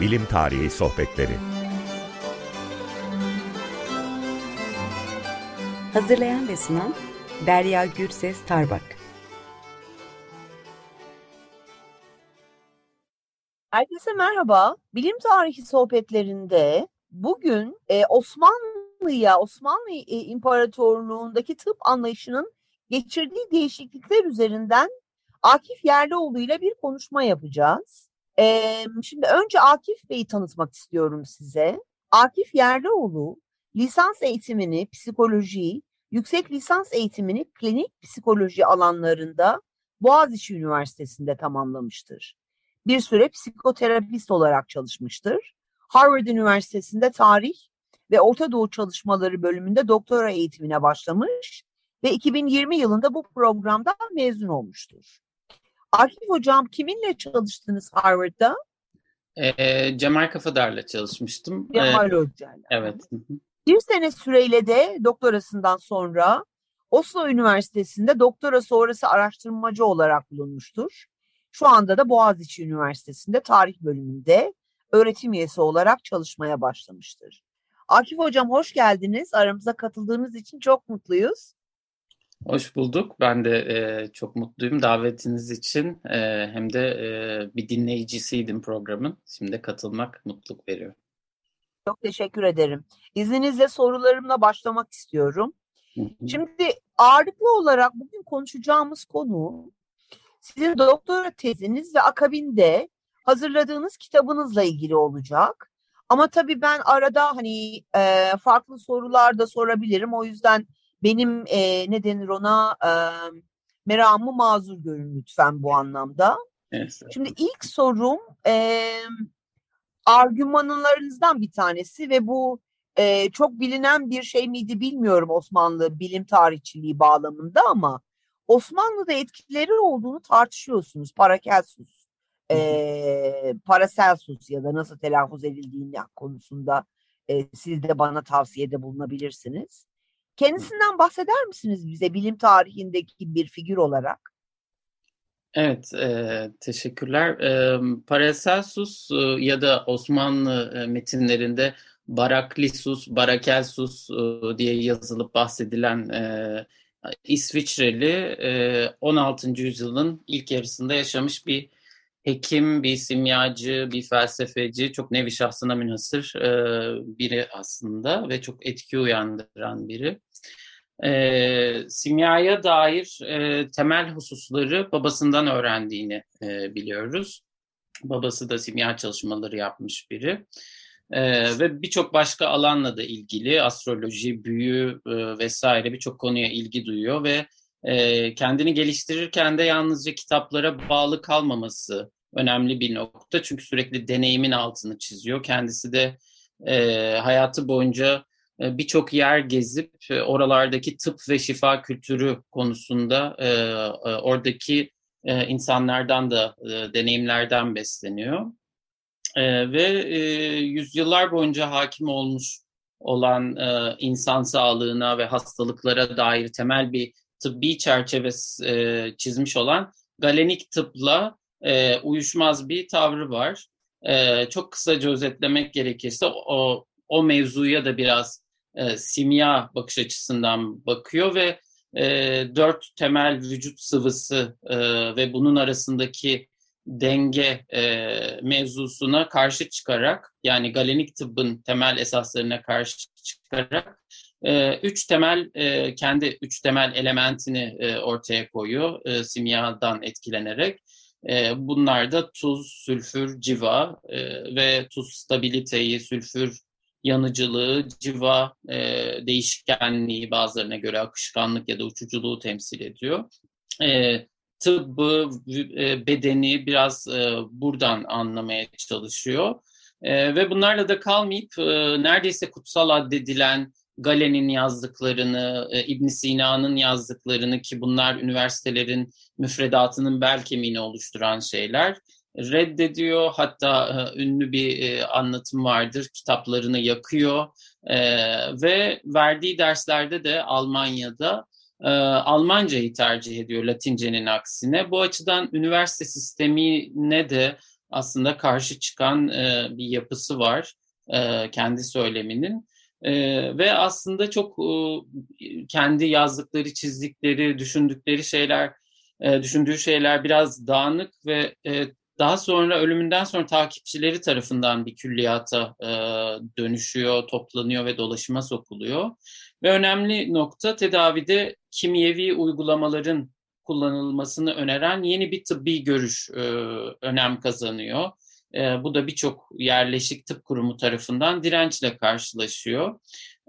Bilim Tarihi Sohbetleri Hazırlayan ve sunan Derya Gürses Tarbak Herkese merhaba. Bilim tarihi sohbetlerinde bugün e, Osmanlı'ya, Osmanlı e, İmparatorluğu'ndaki tıp anlayışının geçirdiği değişiklikler üzerinden Akif Yerlioğlu ile bir konuşma yapacağız. Şimdi önce Akif Bey'i tanıtmak istiyorum size. Akif Yerlioğlu lisans eğitimini psikoloji, yüksek lisans eğitimini klinik psikoloji alanlarında Boğaziçi Üniversitesi'nde tamamlamıştır. Bir süre psikoterapist olarak çalışmıştır. Harvard Üniversitesi'nde tarih ve Orta Doğu çalışmaları bölümünde doktora eğitimine başlamış ve 2020 yılında bu programdan mezun olmuştur. Akif Hocam kiminle çalıştınız Harvard'da? E, Cemal Kafadar'la çalışmıştım. Cemal e, Hoca'yla. Evet. Bir sene süreyle de doktorasından sonra Oslo Üniversitesi'nde doktora sonrası araştırmacı olarak bulunmuştur. Şu anda da Boğaziçi Üniversitesi'nde tarih bölümünde öğretim üyesi olarak çalışmaya başlamıştır. Akif Hocam hoş geldiniz. Aramıza katıldığınız için çok mutluyuz. Hoş bulduk. Ben de e, çok mutluyum davetiniz için. E, hem de e, bir dinleyicisiydim programın. Şimdi katılmak mutluluk veriyor. Çok teşekkür ederim. İzninizle sorularımla başlamak istiyorum. Şimdi ağırlıklı olarak bugün konuşacağımız konu sizin doktora teziniz ve akabinde hazırladığınız kitabınızla ilgili olacak. Ama tabii ben arada hani e, farklı sorular da sorabilirim. O yüzden benim e, ne denir ona e, meramı mazur görün lütfen bu anlamda. Evet. Şimdi ilk sorum e, argümanlarınızdan bir tanesi ve bu e, çok bilinen bir şey miydi bilmiyorum Osmanlı bilim tarihçiliği bağlamında ama Osmanlı'da etkileri olduğunu tartışıyorsunuz. Paracelsus, e, Paracelsus ya da nasıl telaffuz edildiğini konusunda e, siz de bana tavsiyede bulunabilirsiniz. Kendisinden bahseder misiniz bize bilim tarihindeki bir figür olarak? Evet, e, teşekkürler. E, Paracelsus e, ya da Osmanlı e, metinlerinde Baraklisus, Barakelsus e, diye yazılıp bahsedilen e, İsviçreli e, 16. yüzyılın ilk yarısında yaşamış bir hekim, bir simyacı, bir felsefeci, çok nevi şahsına münhasır e, biri aslında ve çok etki uyandıran biri. E, simyaya dair e, temel hususları babasından öğrendiğini e, biliyoruz. Babası da simya çalışmaları yapmış biri. Ee, ve birçok başka alanla da ilgili astroloji, büyü e, vesaire birçok konuya ilgi duyuyor ve e, kendini geliştirirken de yalnızca kitaplara bağlı kalmaması önemli bir nokta. Çünkü sürekli deneyimin altını çiziyor. Kendisi de e, hayatı boyunca e, birçok yer gezip e, oralardaki tıp ve şifa kültürü konusunda e, e, oradaki e, insanlardan da e, deneyimlerden besleniyor. E, ve e, yüzyıllar boyunca hakim olmuş olan e, insan sağlığına ve hastalıklara dair temel bir tıbbi çerçeve e, çizmiş olan galenik tıpla e, uyuşmaz bir tavrı var. E, çok kısaca özetlemek gerekirse o, o mevzuya da biraz e, simya bakış açısından bakıyor ve e, dört temel vücut sıvısı e, ve bunun arasındaki denge e, mevzusuna karşı çıkarak yani galenik tıbbın temel esaslarına karşı çıkarak e, üç temel e, kendi üç temel elementini e, ortaya koyuyor e, simyadan etkilenerek. E, bunlar da tuz, sülfür, civa e, ve tuz stabiliteyi, sülfür yanıcılığı, civa e, değişkenliği bazılarına göre akışkanlık ya da uçuculuğu temsil ediyor. E, tıbbı, e, bedeni biraz e, buradan anlamaya çalışıyor. E, ve bunlarla da kalmayıp e, neredeyse kutsal addedilen Galen'in yazdıklarını, e, ibn Sina'nın yazdıklarını ki bunlar üniversitelerin müfredatının bel kemiğini oluşturan şeyler reddediyor. Hatta e, ünlü bir e, anlatım vardır. Kitaplarını yakıyor e, ve verdiği derslerde de Almanya'da Almancayı tercih ediyor Latincenin aksine. Bu açıdan üniversite sistemine de aslında karşı çıkan bir yapısı var kendi söyleminin. E, ve aslında çok e, kendi yazdıkları, çizdikleri, düşündükleri şeyler, e, düşündüğü şeyler biraz dağınık ve e, daha sonra ölümünden sonra takipçileri tarafından bir külliyata e, dönüşüyor, toplanıyor ve dolaşıma sokuluyor. Ve önemli nokta tedavide kimyevi uygulamaların kullanılmasını öneren yeni bir tıbbi görüş e, önem kazanıyor. E, bu da birçok yerleşik tıp kurumu tarafından dirençle karşılaşıyor.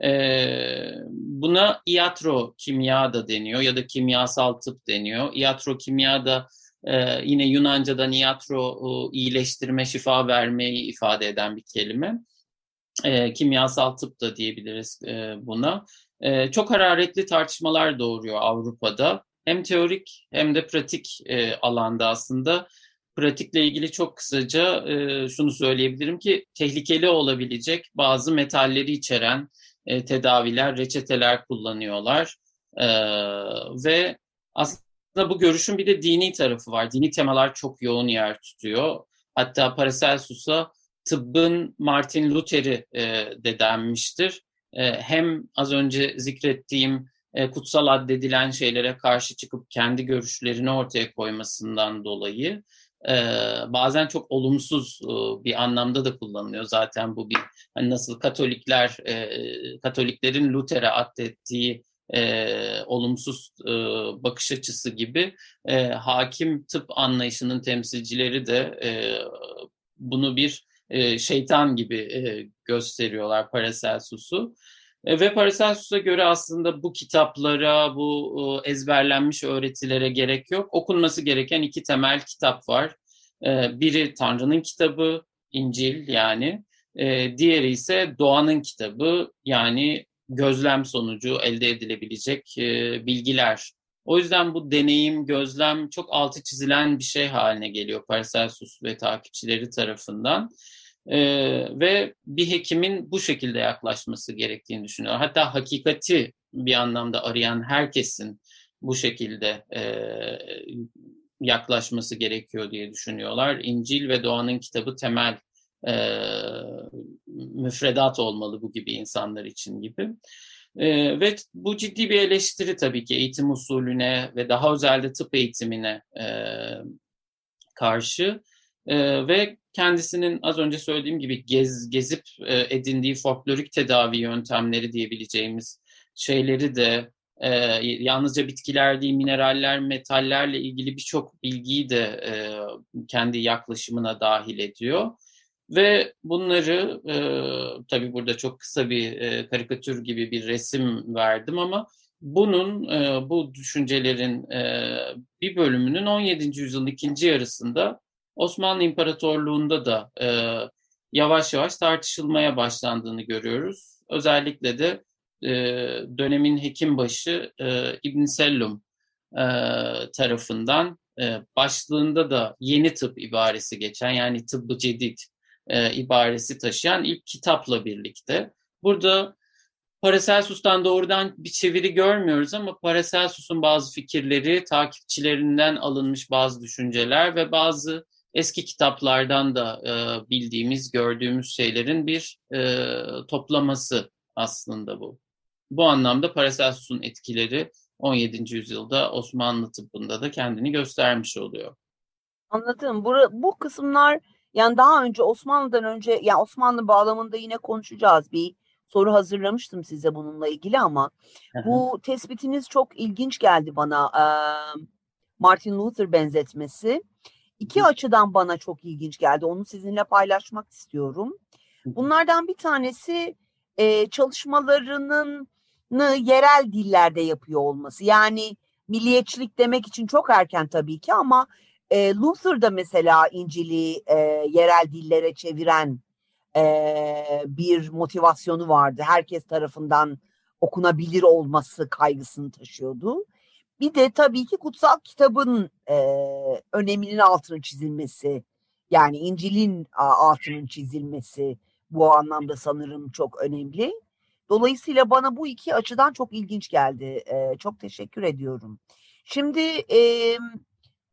E, buna iatro kimya da deniyor ya da kimyasal tıp deniyor. Iatro kimya da e, yine Yunanca'dan iatro e, iyileştirme, şifa vermeyi ifade eden bir kelime. E, kimyasal tıp da diyebiliriz e, buna. E, çok hararetli tartışmalar doğuruyor Avrupa'da. Hem teorik hem de pratik e, alanda aslında pratikle ilgili çok kısaca e, şunu söyleyebilirim ki tehlikeli olabilecek bazı metalleri içeren e, tedaviler, reçeteler kullanıyorlar. E, ve aslında bu görüşün bir de dini tarafı var. Dini temalar çok yoğun yer tutuyor. Hatta Paracelsus'a tıbbın Martin Luther'i e, de denmiştir. E, hem az önce zikrettiğim e, kutsal addedilen şeylere karşı çıkıp kendi görüşlerini ortaya koymasından dolayı e, bazen çok olumsuz e, bir anlamda da kullanılıyor. Zaten bu bir hani nasıl Katolikler e, Katoliklerin Luther'e addettiği e, olumsuz e, bakış açısı gibi e, hakim tıp anlayışının temsilcileri de e, bunu bir e, şeytan gibi e, gösteriyorlar Paracelsus'u. E, ve Paracelsus'a göre aslında bu kitaplara, bu e, ezberlenmiş öğretilere gerek yok. Okunması gereken iki temel kitap var. E, biri Tanrı'nın kitabı, İncil yani. Diğeri ise doğanın kitabı yani gözlem sonucu elde edilebilecek bilgiler. O yüzden bu deneyim, gözlem çok altı çizilen bir şey haline geliyor Paracelsus ve takipçileri tarafından. E, ve bir hekimin bu şekilde yaklaşması gerektiğini düşünüyor. Hatta hakikati bir anlamda arayan herkesin bu şekilde e, yaklaşması gerekiyor diye düşünüyorlar. İncil ve Doğan'ın kitabı temel e, müfredat olmalı bu gibi insanlar için gibi. E, ve bu ciddi bir eleştiri tabii ki eğitim usulüne ve daha özelde tıp eğitimine e, karşı. E, ve kendisinin az önce söylediğim gibi gez, gezip e, edindiği folklorik tedavi yöntemleri diyebileceğimiz şeyleri de e, yalnızca bitkiler değil mineraller, metallerle ilgili birçok bilgiyi de e, kendi yaklaşımına dahil ediyor. Ve bunları e, tabii burada çok kısa bir e, karikatür gibi bir resim verdim ama bunun, e, bu düşüncelerin e, bir bölümünün 17. yüzyılın ikinci yarısında Osmanlı İmparatorluğu'nda da e, yavaş yavaş tartışılmaya başlandığını görüyoruz. Özellikle de e, dönemin hekimbaşı e, İbn Sellum e, tarafından e, başlığında da yeni tıp ibaresi geçen yani tıbbı cedid e, ibaresi taşıyan ilk kitapla birlikte. Burada Paracelsus'tan doğrudan bir çeviri görmüyoruz ama Paracelsus'un bazı fikirleri, takipçilerinden alınmış bazı düşünceler ve bazı eski kitaplardan da e, bildiğimiz, gördüğümüz şeylerin bir e, toplaması aslında bu. Bu anlamda Paracelsus'un etkileri 17. yüzyılda Osmanlı tıbbında da kendini göstermiş oluyor. Anladım. Bu, bu kısımlar yani daha önce Osmanlı'dan önce yani Osmanlı bağlamında yine konuşacağız. Bir soru hazırlamıştım size bununla ilgili ama bu tespitiniz çok ilginç geldi bana. Martin Luther benzetmesi iki açıdan bana çok ilginç geldi. Onu sizinle paylaşmak istiyorum. Bunlardan bir tanesi e, çalışmalarının yerel dillerde yapıyor olması. Yani milliyetçilik demek için çok erken tabii ki ama e, Luther da mesela İncil'i e, yerel dillere çeviren e, bir motivasyonu vardı. Herkes tarafından okunabilir olması kaygısını taşıyordu. Bir de tabii ki kutsal kitabın e, öneminin altını çizilmesi, yani İncil'in altının çizilmesi bu anlamda sanırım çok önemli. Dolayısıyla bana bu iki açıdan çok ilginç geldi. E, çok teşekkür ediyorum. Şimdi e,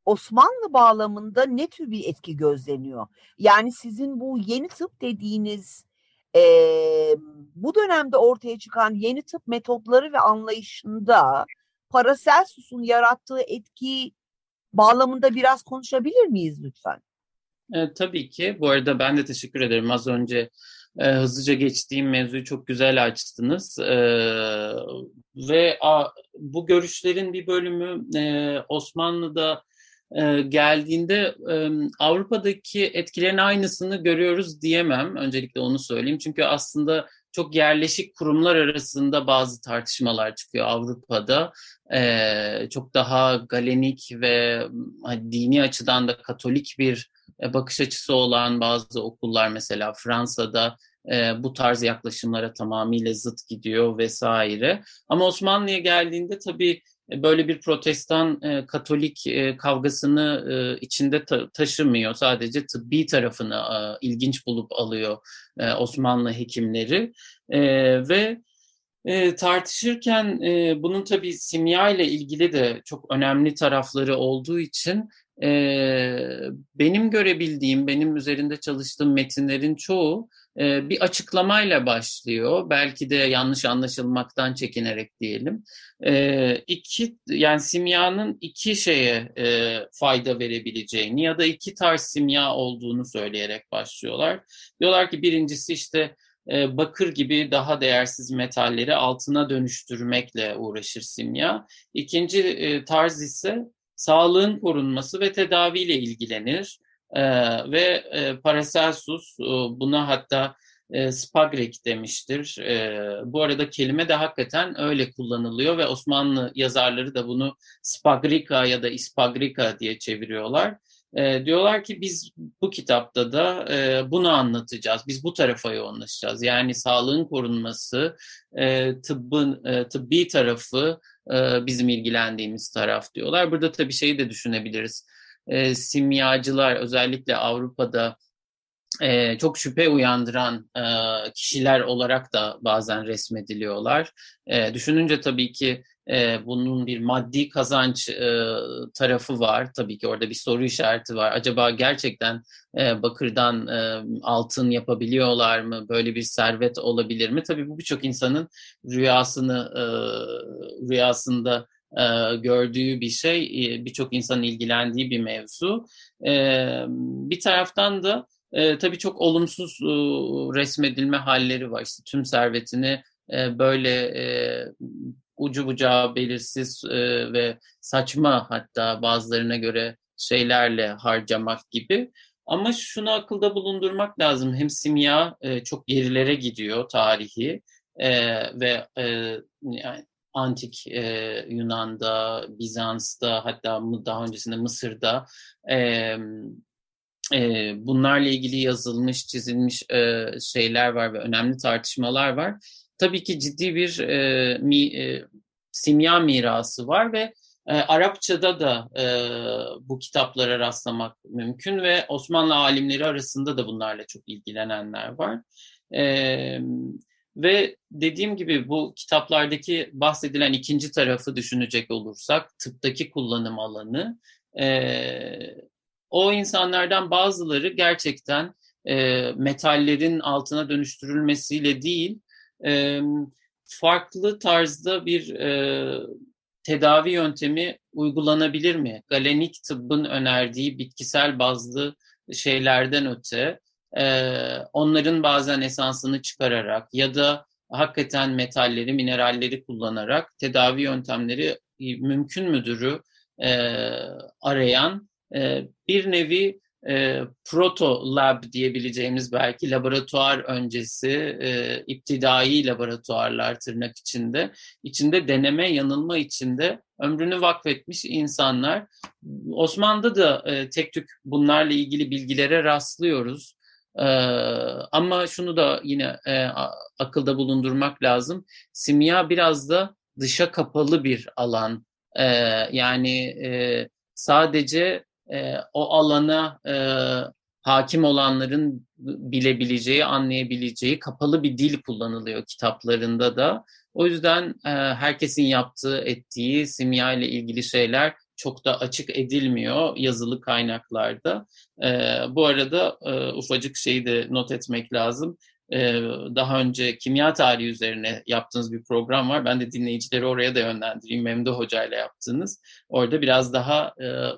Osmanlı bağlamında ne tür bir etki gözleniyor? Yani sizin bu yeni tıp dediğiniz e, bu dönemde ortaya çıkan yeni tıp metotları ve anlayışında Paracelsus'un yarattığı etki bağlamında biraz konuşabilir miyiz lütfen? E, tabii ki. Bu arada ben de teşekkür ederim. Az önce e, hızlıca geçtiğim mevzuyu çok güzel açtınız. E, ve a, bu görüşlerin bir bölümü e, Osmanlı'da e, geldiğinde e, Avrupa'daki etkilerin aynısını görüyoruz diyemem. Öncelikle onu söyleyeyim. Çünkü aslında çok yerleşik kurumlar arasında bazı tartışmalar çıkıyor Avrupa'da. E, çok daha galenik ve hani, dini açıdan da katolik bir e, bakış açısı olan bazı okullar mesela Fransa'da e, bu tarz yaklaşımlara tamamıyla zıt gidiyor vesaire. Ama Osmanlı'ya geldiğinde tabii böyle bir protestan e, katolik e, kavgasını e, içinde ta- taşımıyor. Sadece tıbbi tarafını e, ilginç bulup alıyor e, Osmanlı hekimleri e, ve e, tartışırken e, bunun tabii simya ile ilgili de çok önemli tarafları olduğu için e, benim görebildiğim, benim üzerinde çalıştığım metinlerin çoğu e, bir açıklamayla başlıyor. Belki de yanlış anlaşılmaktan çekinerek diyelim. E, iki, yani simyanın iki şeye e, fayda verebileceğini ya da iki tarz simya olduğunu söyleyerek başlıyorlar. Diyorlar ki birincisi işte e, bakır gibi daha değersiz metalleri altına dönüştürmekle uğraşır simya. İkinci e, tarz ise sağlığın korunması ve tedaviyle ilgilenir. E, ve e, Paracelsus e, buna hatta e, spagrek demiştir. E, bu arada kelime de hakikaten öyle kullanılıyor ve Osmanlı yazarları da bunu spagrika ya da ispagrika diye çeviriyorlar. E, diyorlar ki biz bu kitapta da e, bunu anlatacağız. Biz bu tarafa yoğunlaşacağız. Yani sağlığın korunması, e, tıbbın e, tıbbi tarafı e, bizim ilgilendiğimiz taraf diyorlar. Burada tabii şeyi de düşünebiliriz. E, simyacılar özellikle Avrupa'da e, çok şüphe uyandıran e, kişiler olarak da bazen resmediliyorlar. E, düşününce tabii ki e, bunun bir maddi kazanç e, tarafı var. Tabii ki orada bir soru işareti var. Acaba gerçekten e, bakırdan e, altın yapabiliyorlar mı? Böyle bir servet olabilir mi? Tabii bu birçok insanın rüyasını e, rüyasında e, gördüğü bir şey. E, birçok insanın ilgilendiği bir mevzu. E, bir taraftan da e, tabii çok olumsuz e, resmedilme halleri var. İşte tüm servetini e, böyle e, ucu bucağı belirsiz e, ve saçma hatta bazılarına göre şeylerle harcamak gibi. Ama şunu akılda bulundurmak lazım. Hem simya e, çok gerilere gidiyor tarihi e, ve e, yani antik e, Yunan'da, Bizans'ta hatta daha öncesinde Mısır'da e, e, bunlarla ilgili yazılmış, çizilmiş e, şeyler var ve önemli tartışmalar var tabii ki ciddi bir e, mi, e, simya mirası var ve e, Arapçada da e, bu kitaplara rastlamak mümkün ve Osmanlı alimleri arasında da bunlarla çok ilgilenenler var. E, ve dediğim gibi bu kitaplardaki bahsedilen ikinci tarafı düşünecek olursak tıptaki kullanım alanı e, o insanlardan bazıları gerçekten e, metallerin altına dönüştürülmesiyle değil e, farklı tarzda bir e, tedavi yöntemi uygulanabilir mi? Galenik tıbbın önerdiği bitkisel bazlı şeylerden öte e, onların bazen esansını çıkararak ya da hakikaten metalleri, mineralleri kullanarak tedavi yöntemleri mümkün müdürü e, arayan e, bir nevi e, proto lab diyebileceğimiz belki laboratuvar öncesi e, iptidai laboratuvarlar tırnak içinde içinde deneme yanılma içinde ömrünü vakfetmiş insanlar. Osmanlı'da da e, tek tük bunlarla ilgili bilgilere rastlıyoruz. E, ama şunu da yine e, akılda bulundurmak lazım. Simya biraz da dışa kapalı bir alan. E, yani e, sadece e, o alana e, hakim olanların bilebileceği, anlayabileceği kapalı bir dil kullanılıyor kitaplarında da. O yüzden e, herkesin yaptığı, ettiği simya ile ilgili şeyler çok da açık edilmiyor yazılı kaynaklarda. bu arada ufacık şeyi de not etmek lazım. daha önce kimya tarihi üzerine yaptığınız bir program var. Ben de dinleyicileri oraya da yönlendireyim. Memduh Hoca ile yaptığınız. Orada biraz daha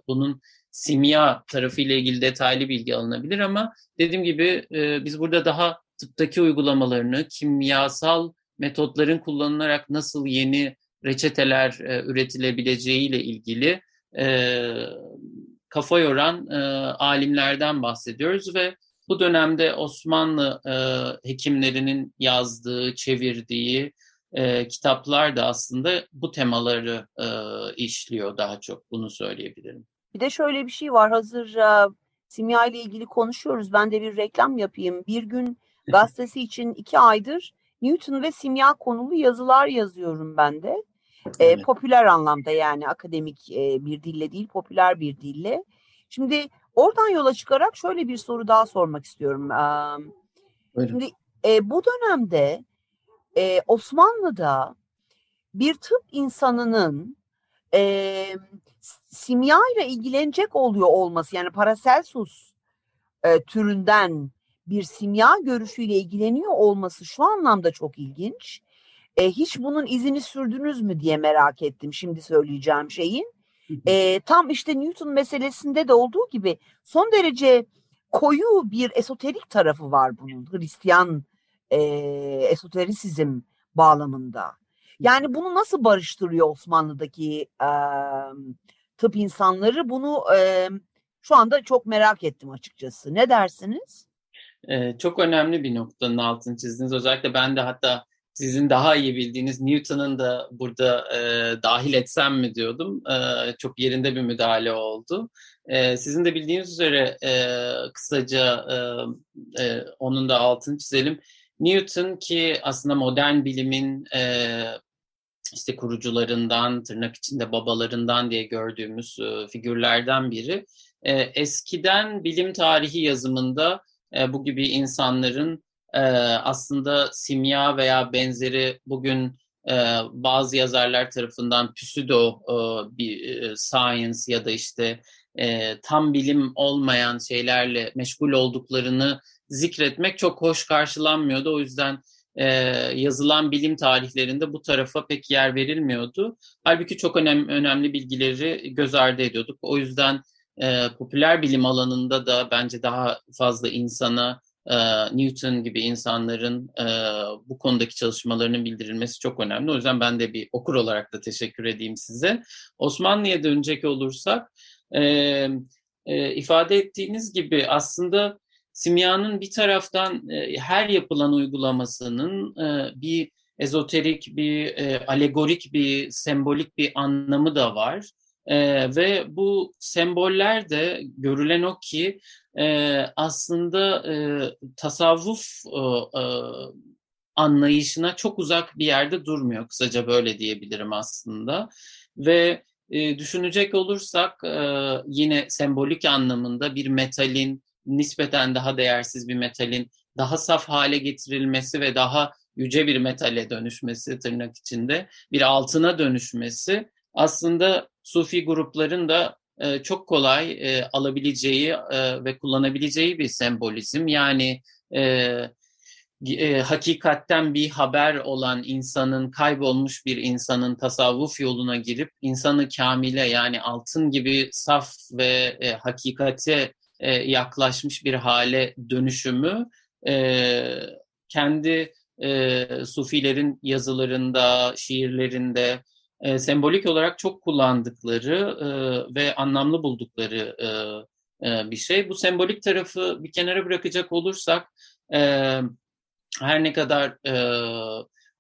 bunun simya tarafıyla ilgili detaylı bilgi alınabilir ama dediğim gibi biz burada daha tıptaki uygulamalarını, kimyasal metotların kullanılarak nasıl yeni reçeteler e, üretilebileceğiyle ilgili e, kafa yoran e, alimlerden bahsediyoruz ve bu dönemde Osmanlı e, hekimlerinin yazdığı, çevirdiği e, kitaplar da aslında bu temaları e, işliyor daha çok bunu söyleyebilirim. Bir de şöyle bir şey var hazır e, simya ile ilgili konuşuyoruz. Ben de bir reklam yapayım. Bir gün gazetesi için iki aydır Newton ve simya konulu yazılar yazıyorum ben de. E, popüler anlamda yani akademik e, bir dille değil, popüler bir dille. Şimdi oradan yola çıkarak şöyle bir soru daha sormak istiyorum. E, şimdi e, bu dönemde e, Osmanlı'da bir tıp insanının e, simya ile ilgilenecek oluyor olması yani Paracelsus e, türünden bir simya görüşüyle ilgileniyor olması şu anlamda çok ilginç. E, hiç bunun izini sürdünüz mü diye merak ettim şimdi söyleyeceğim şeyin. E, tam işte Newton meselesinde de olduğu gibi son derece koyu bir esoterik tarafı var bunun Hristiyan e, esoterisizm bağlamında. Yani bunu nasıl barıştırıyor Osmanlı'daki e, tıp insanları bunu e, şu anda çok merak ettim açıkçası. Ne dersiniz? Ee, çok önemli bir noktanın altını çizdiniz. Özellikle ben de hatta sizin daha iyi bildiğiniz Newton'un da burada e, dahil etsem mi diyordum. E, çok yerinde bir müdahale oldu. E, sizin de bildiğiniz üzere e, kısaca e, e, onun da altını çizelim. Newton ki aslında modern bilimin e, işte kurucularından, tırnak içinde babalarından diye gördüğümüz e, figürlerden biri. E, eskiden bilim tarihi yazımında e, bu gibi insanların e, aslında simya veya benzeri bugün e, bazı yazarlar tarafından pseudo e, bir e, science ya da işte e, tam bilim olmayan şeylerle meşgul olduklarını zikretmek çok hoş karşılanmıyordu. O yüzden e, yazılan bilim tarihlerinde bu tarafa pek yer verilmiyordu. Halbuki çok önem, önemli bilgileri göz ardı ediyorduk. O yüzden e, popüler bilim alanında da bence daha fazla insana e, Newton gibi insanların e, bu konudaki çalışmalarının bildirilmesi çok önemli. O yüzden ben de bir okur olarak da teşekkür edeyim size. Osmanlı'ya dönecek olursak e, e, ifade ettiğiniz gibi aslında simyanın bir taraftan e, her yapılan uygulamasının e, bir ezoterik, bir e, alegorik, bir sembolik bir anlamı da var. E, ve bu semboller de görülen o ki e, aslında e, tasavvuf e, e, anlayışına çok uzak bir yerde durmuyor. Kısaca böyle diyebilirim aslında. Ve e, düşünecek olursak e, yine sembolik anlamında bir metalin nispeten daha değersiz bir metalin daha saf hale getirilmesi ve daha yüce bir metale dönüşmesi tırnak içinde bir altına dönüşmesi aslında Sufi grupların da e, çok kolay e, alabileceği e, ve kullanabileceği bir sembolizm. Yani e, e, hakikatten bir haber olan insanın, kaybolmuş bir insanın tasavvuf yoluna girip insanı kamile yani altın gibi saf ve e, hakikate e, yaklaşmış bir hale dönüşümü e, kendi e, Sufilerin yazılarında, şiirlerinde, e, sembolik olarak çok kullandıkları e, ve anlamlı buldukları e, e, bir şey. Bu sembolik tarafı bir kenara bırakacak olursak e, her ne kadar e,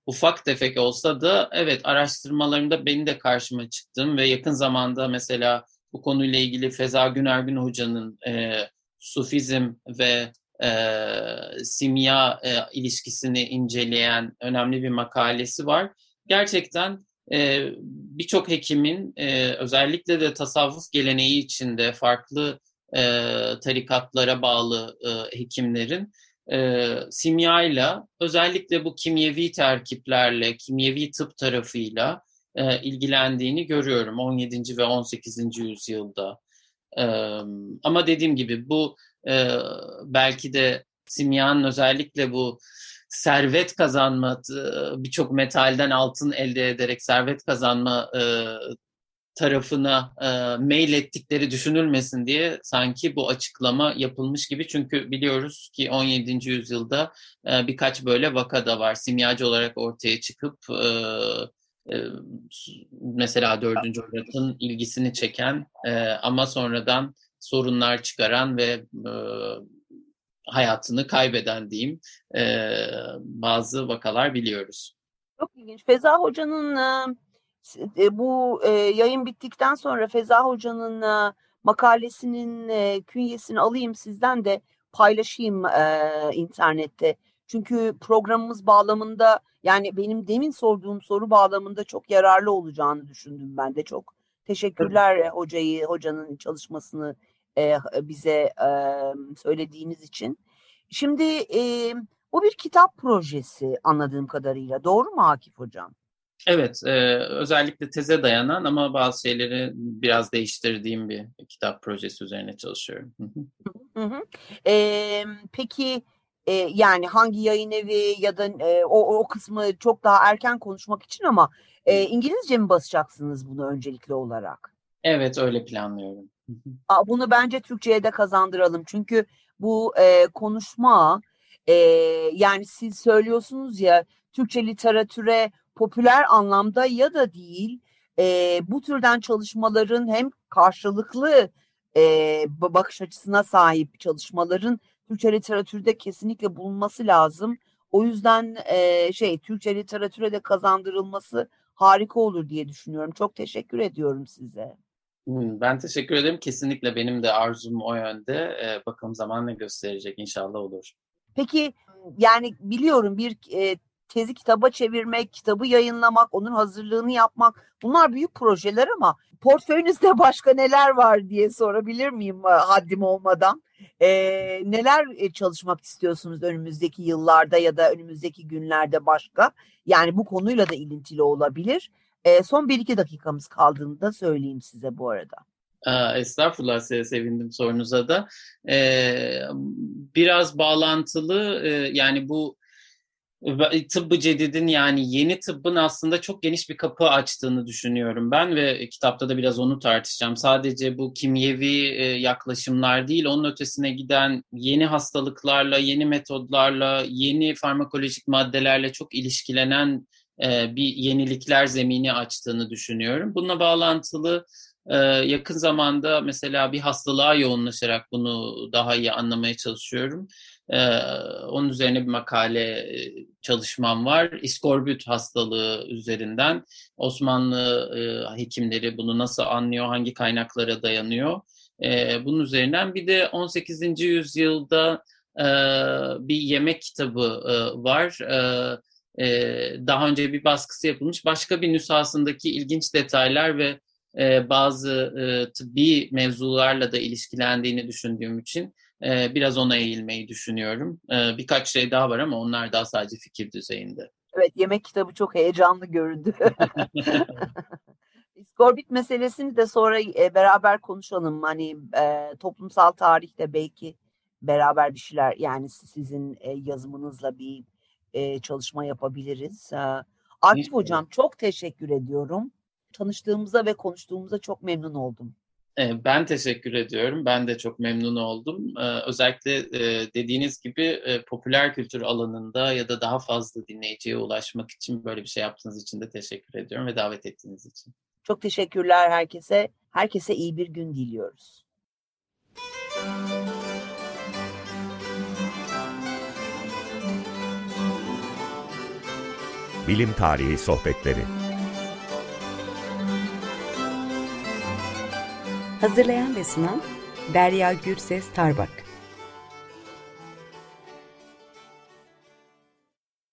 ufak tefek olsa da evet araştırmalarımda benim de karşıma çıktım ve yakın zamanda mesela bu konuyla ilgili Feza Günergün Hoca'nın e, Sufizm ve e, simya e, ilişkisini inceleyen önemli bir makalesi var. Gerçekten e, birçok hekimin e, özellikle de tasavvuf geleneği içinde farklı e, tarikatlara bağlı e, hekimlerin e, simyayla özellikle bu kimyevi terkiplerle, kimyevi tıp tarafıyla e, ilgilendiğini görüyorum 17. ve 18. yüzyılda. E, ama dediğim gibi bu e, belki de simyanın özellikle bu servet kazanma, birçok metalden altın elde ederek servet kazanma e, tarafına e, mail ettikleri düşünülmesin diye sanki bu açıklama yapılmış gibi. Çünkü biliyoruz ki 17. yüzyılda e, birkaç böyle vaka da var. Simyacı olarak ortaya çıkıp e, e, mesela 4. Murat'ın ilgisini çeken e, ama sonradan sorunlar çıkaran ve e, hayatını kaybeden diyeyim e, bazı vakalar biliyoruz. Çok ilginç. Feza Hoca'nın e, bu e, yayın bittikten sonra Feza Hoca'nın e, makalesinin e, künyesini alayım sizden de paylaşayım e, internette. Çünkü programımız bağlamında yani benim demin sorduğum soru bağlamında çok yararlı olacağını düşündüm ben de. Çok teşekkürler evet. hocayı, hocanın çalışmasını e, bize e, söylediğiniz için. Şimdi e, bu bir kitap projesi anladığım kadarıyla. Doğru mu Akif Hocam? Evet, e, özellikle teze dayanan ama bazı şeyleri biraz değiştirdiğim bir kitap projesi üzerine çalışıyorum. Hı hı. E, peki e, yani hangi yayın evi ya da e, o, o kısmı çok daha erken konuşmak için ama e, İngilizce mi basacaksınız bunu öncelikli olarak? Evet, öyle planlıyorum. Bunu bence Türkçe'ye de kazandıralım. Çünkü bu e, konuşma e, yani siz söylüyorsunuz ya Türkçe literatüre popüler anlamda ya da değil e, bu türden çalışmaların hem karşılıklı e, bakış açısına sahip çalışmaların Türkçe literatürde kesinlikle bulunması lazım. O yüzden e, şey Türkçe literatüre de kazandırılması harika olur diye düşünüyorum. Çok teşekkür ediyorum size. Ben teşekkür ederim. Kesinlikle benim de arzum o yönde. Ee, bakalım zaman ne gösterecek inşallah olur. Peki yani biliyorum bir e, tezi kitaba çevirmek, kitabı yayınlamak, onun hazırlığını yapmak bunlar büyük projeler ama portföyünüzde başka neler var diye sorabilir miyim haddim olmadan? E, neler e, çalışmak istiyorsunuz önümüzdeki yıllarda ya da önümüzdeki günlerde başka? Yani bu konuyla da ilintili olabilir. E, son bir iki dakikamız kaldığında söyleyeyim size bu arada. Estağfurullah size sevindim sorunuza da. Ee, biraz bağlantılı yani bu tıbbı cedidin yani yeni tıbbın aslında çok geniş bir kapı açtığını düşünüyorum ben ve kitapta da biraz onu tartışacağım. Sadece bu kimyevi yaklaşımlar değil, onun ötesine giden yeni hastalıklarla, yeni metodlarla, yeni farmakolojik maddelerle çok ilişkilenen bir yenilikler zemini açtığını düşünüyorum. Bununla bağlantılı yakın zamanda mesela bir hastalığa yoğunlaşarak bunu daha iyi anlamaya çalışıyorum. Onun üzerine bir makale çalışmam var. İskorbüt hastalığı üzerinden Osmanlı hekimleri bunu nasıl anlıyor, hangi kaynaklara dayanıyor. Bunun üzerinden bir de 18. yüzyılda bir yemek kitabı var. Daha önce bir baskısı yapılmış. Başka bir nüshasındaki ilginç detaylar ve bazı tıbbi mevzularla da ilişkilendiğini düşündüğüm için e, biraz ona eğilmeyi düşünüyorum. E, birkaç şey daha var ama onlar daha sadece fikir düzeyinde. Evet yemek kitabı çok heyecanlı göründü. İskorbit meselesini de sonra e, beraber konuşalım. Hani e, toplumsal tarihte belki beraber bir şeyler yani sizin e, yazımınızla bir e, çalışma yapabiliriz. E, Akif Hocam çok teşekkür ediyorum. Tanıştığımıza ve konuştuğumuza çok memnun oldum. Ben teşekkür ediyorum. Ben de çok memnun oldum. Özellikle dediğiniz gibi popüler kültür alanında ya da daha fazla dinleyiciye ulaşmak için böyle bir şey yaptığınız için de teşekkür ediyorum ve davet ettiğiniz için. Çok teşekkürler herkese. Herkese iyi bir gün diliyoruz. Bilim Tarihi Sohbetleri. Hazırlayan ve sunan Derya Gürses Tarbak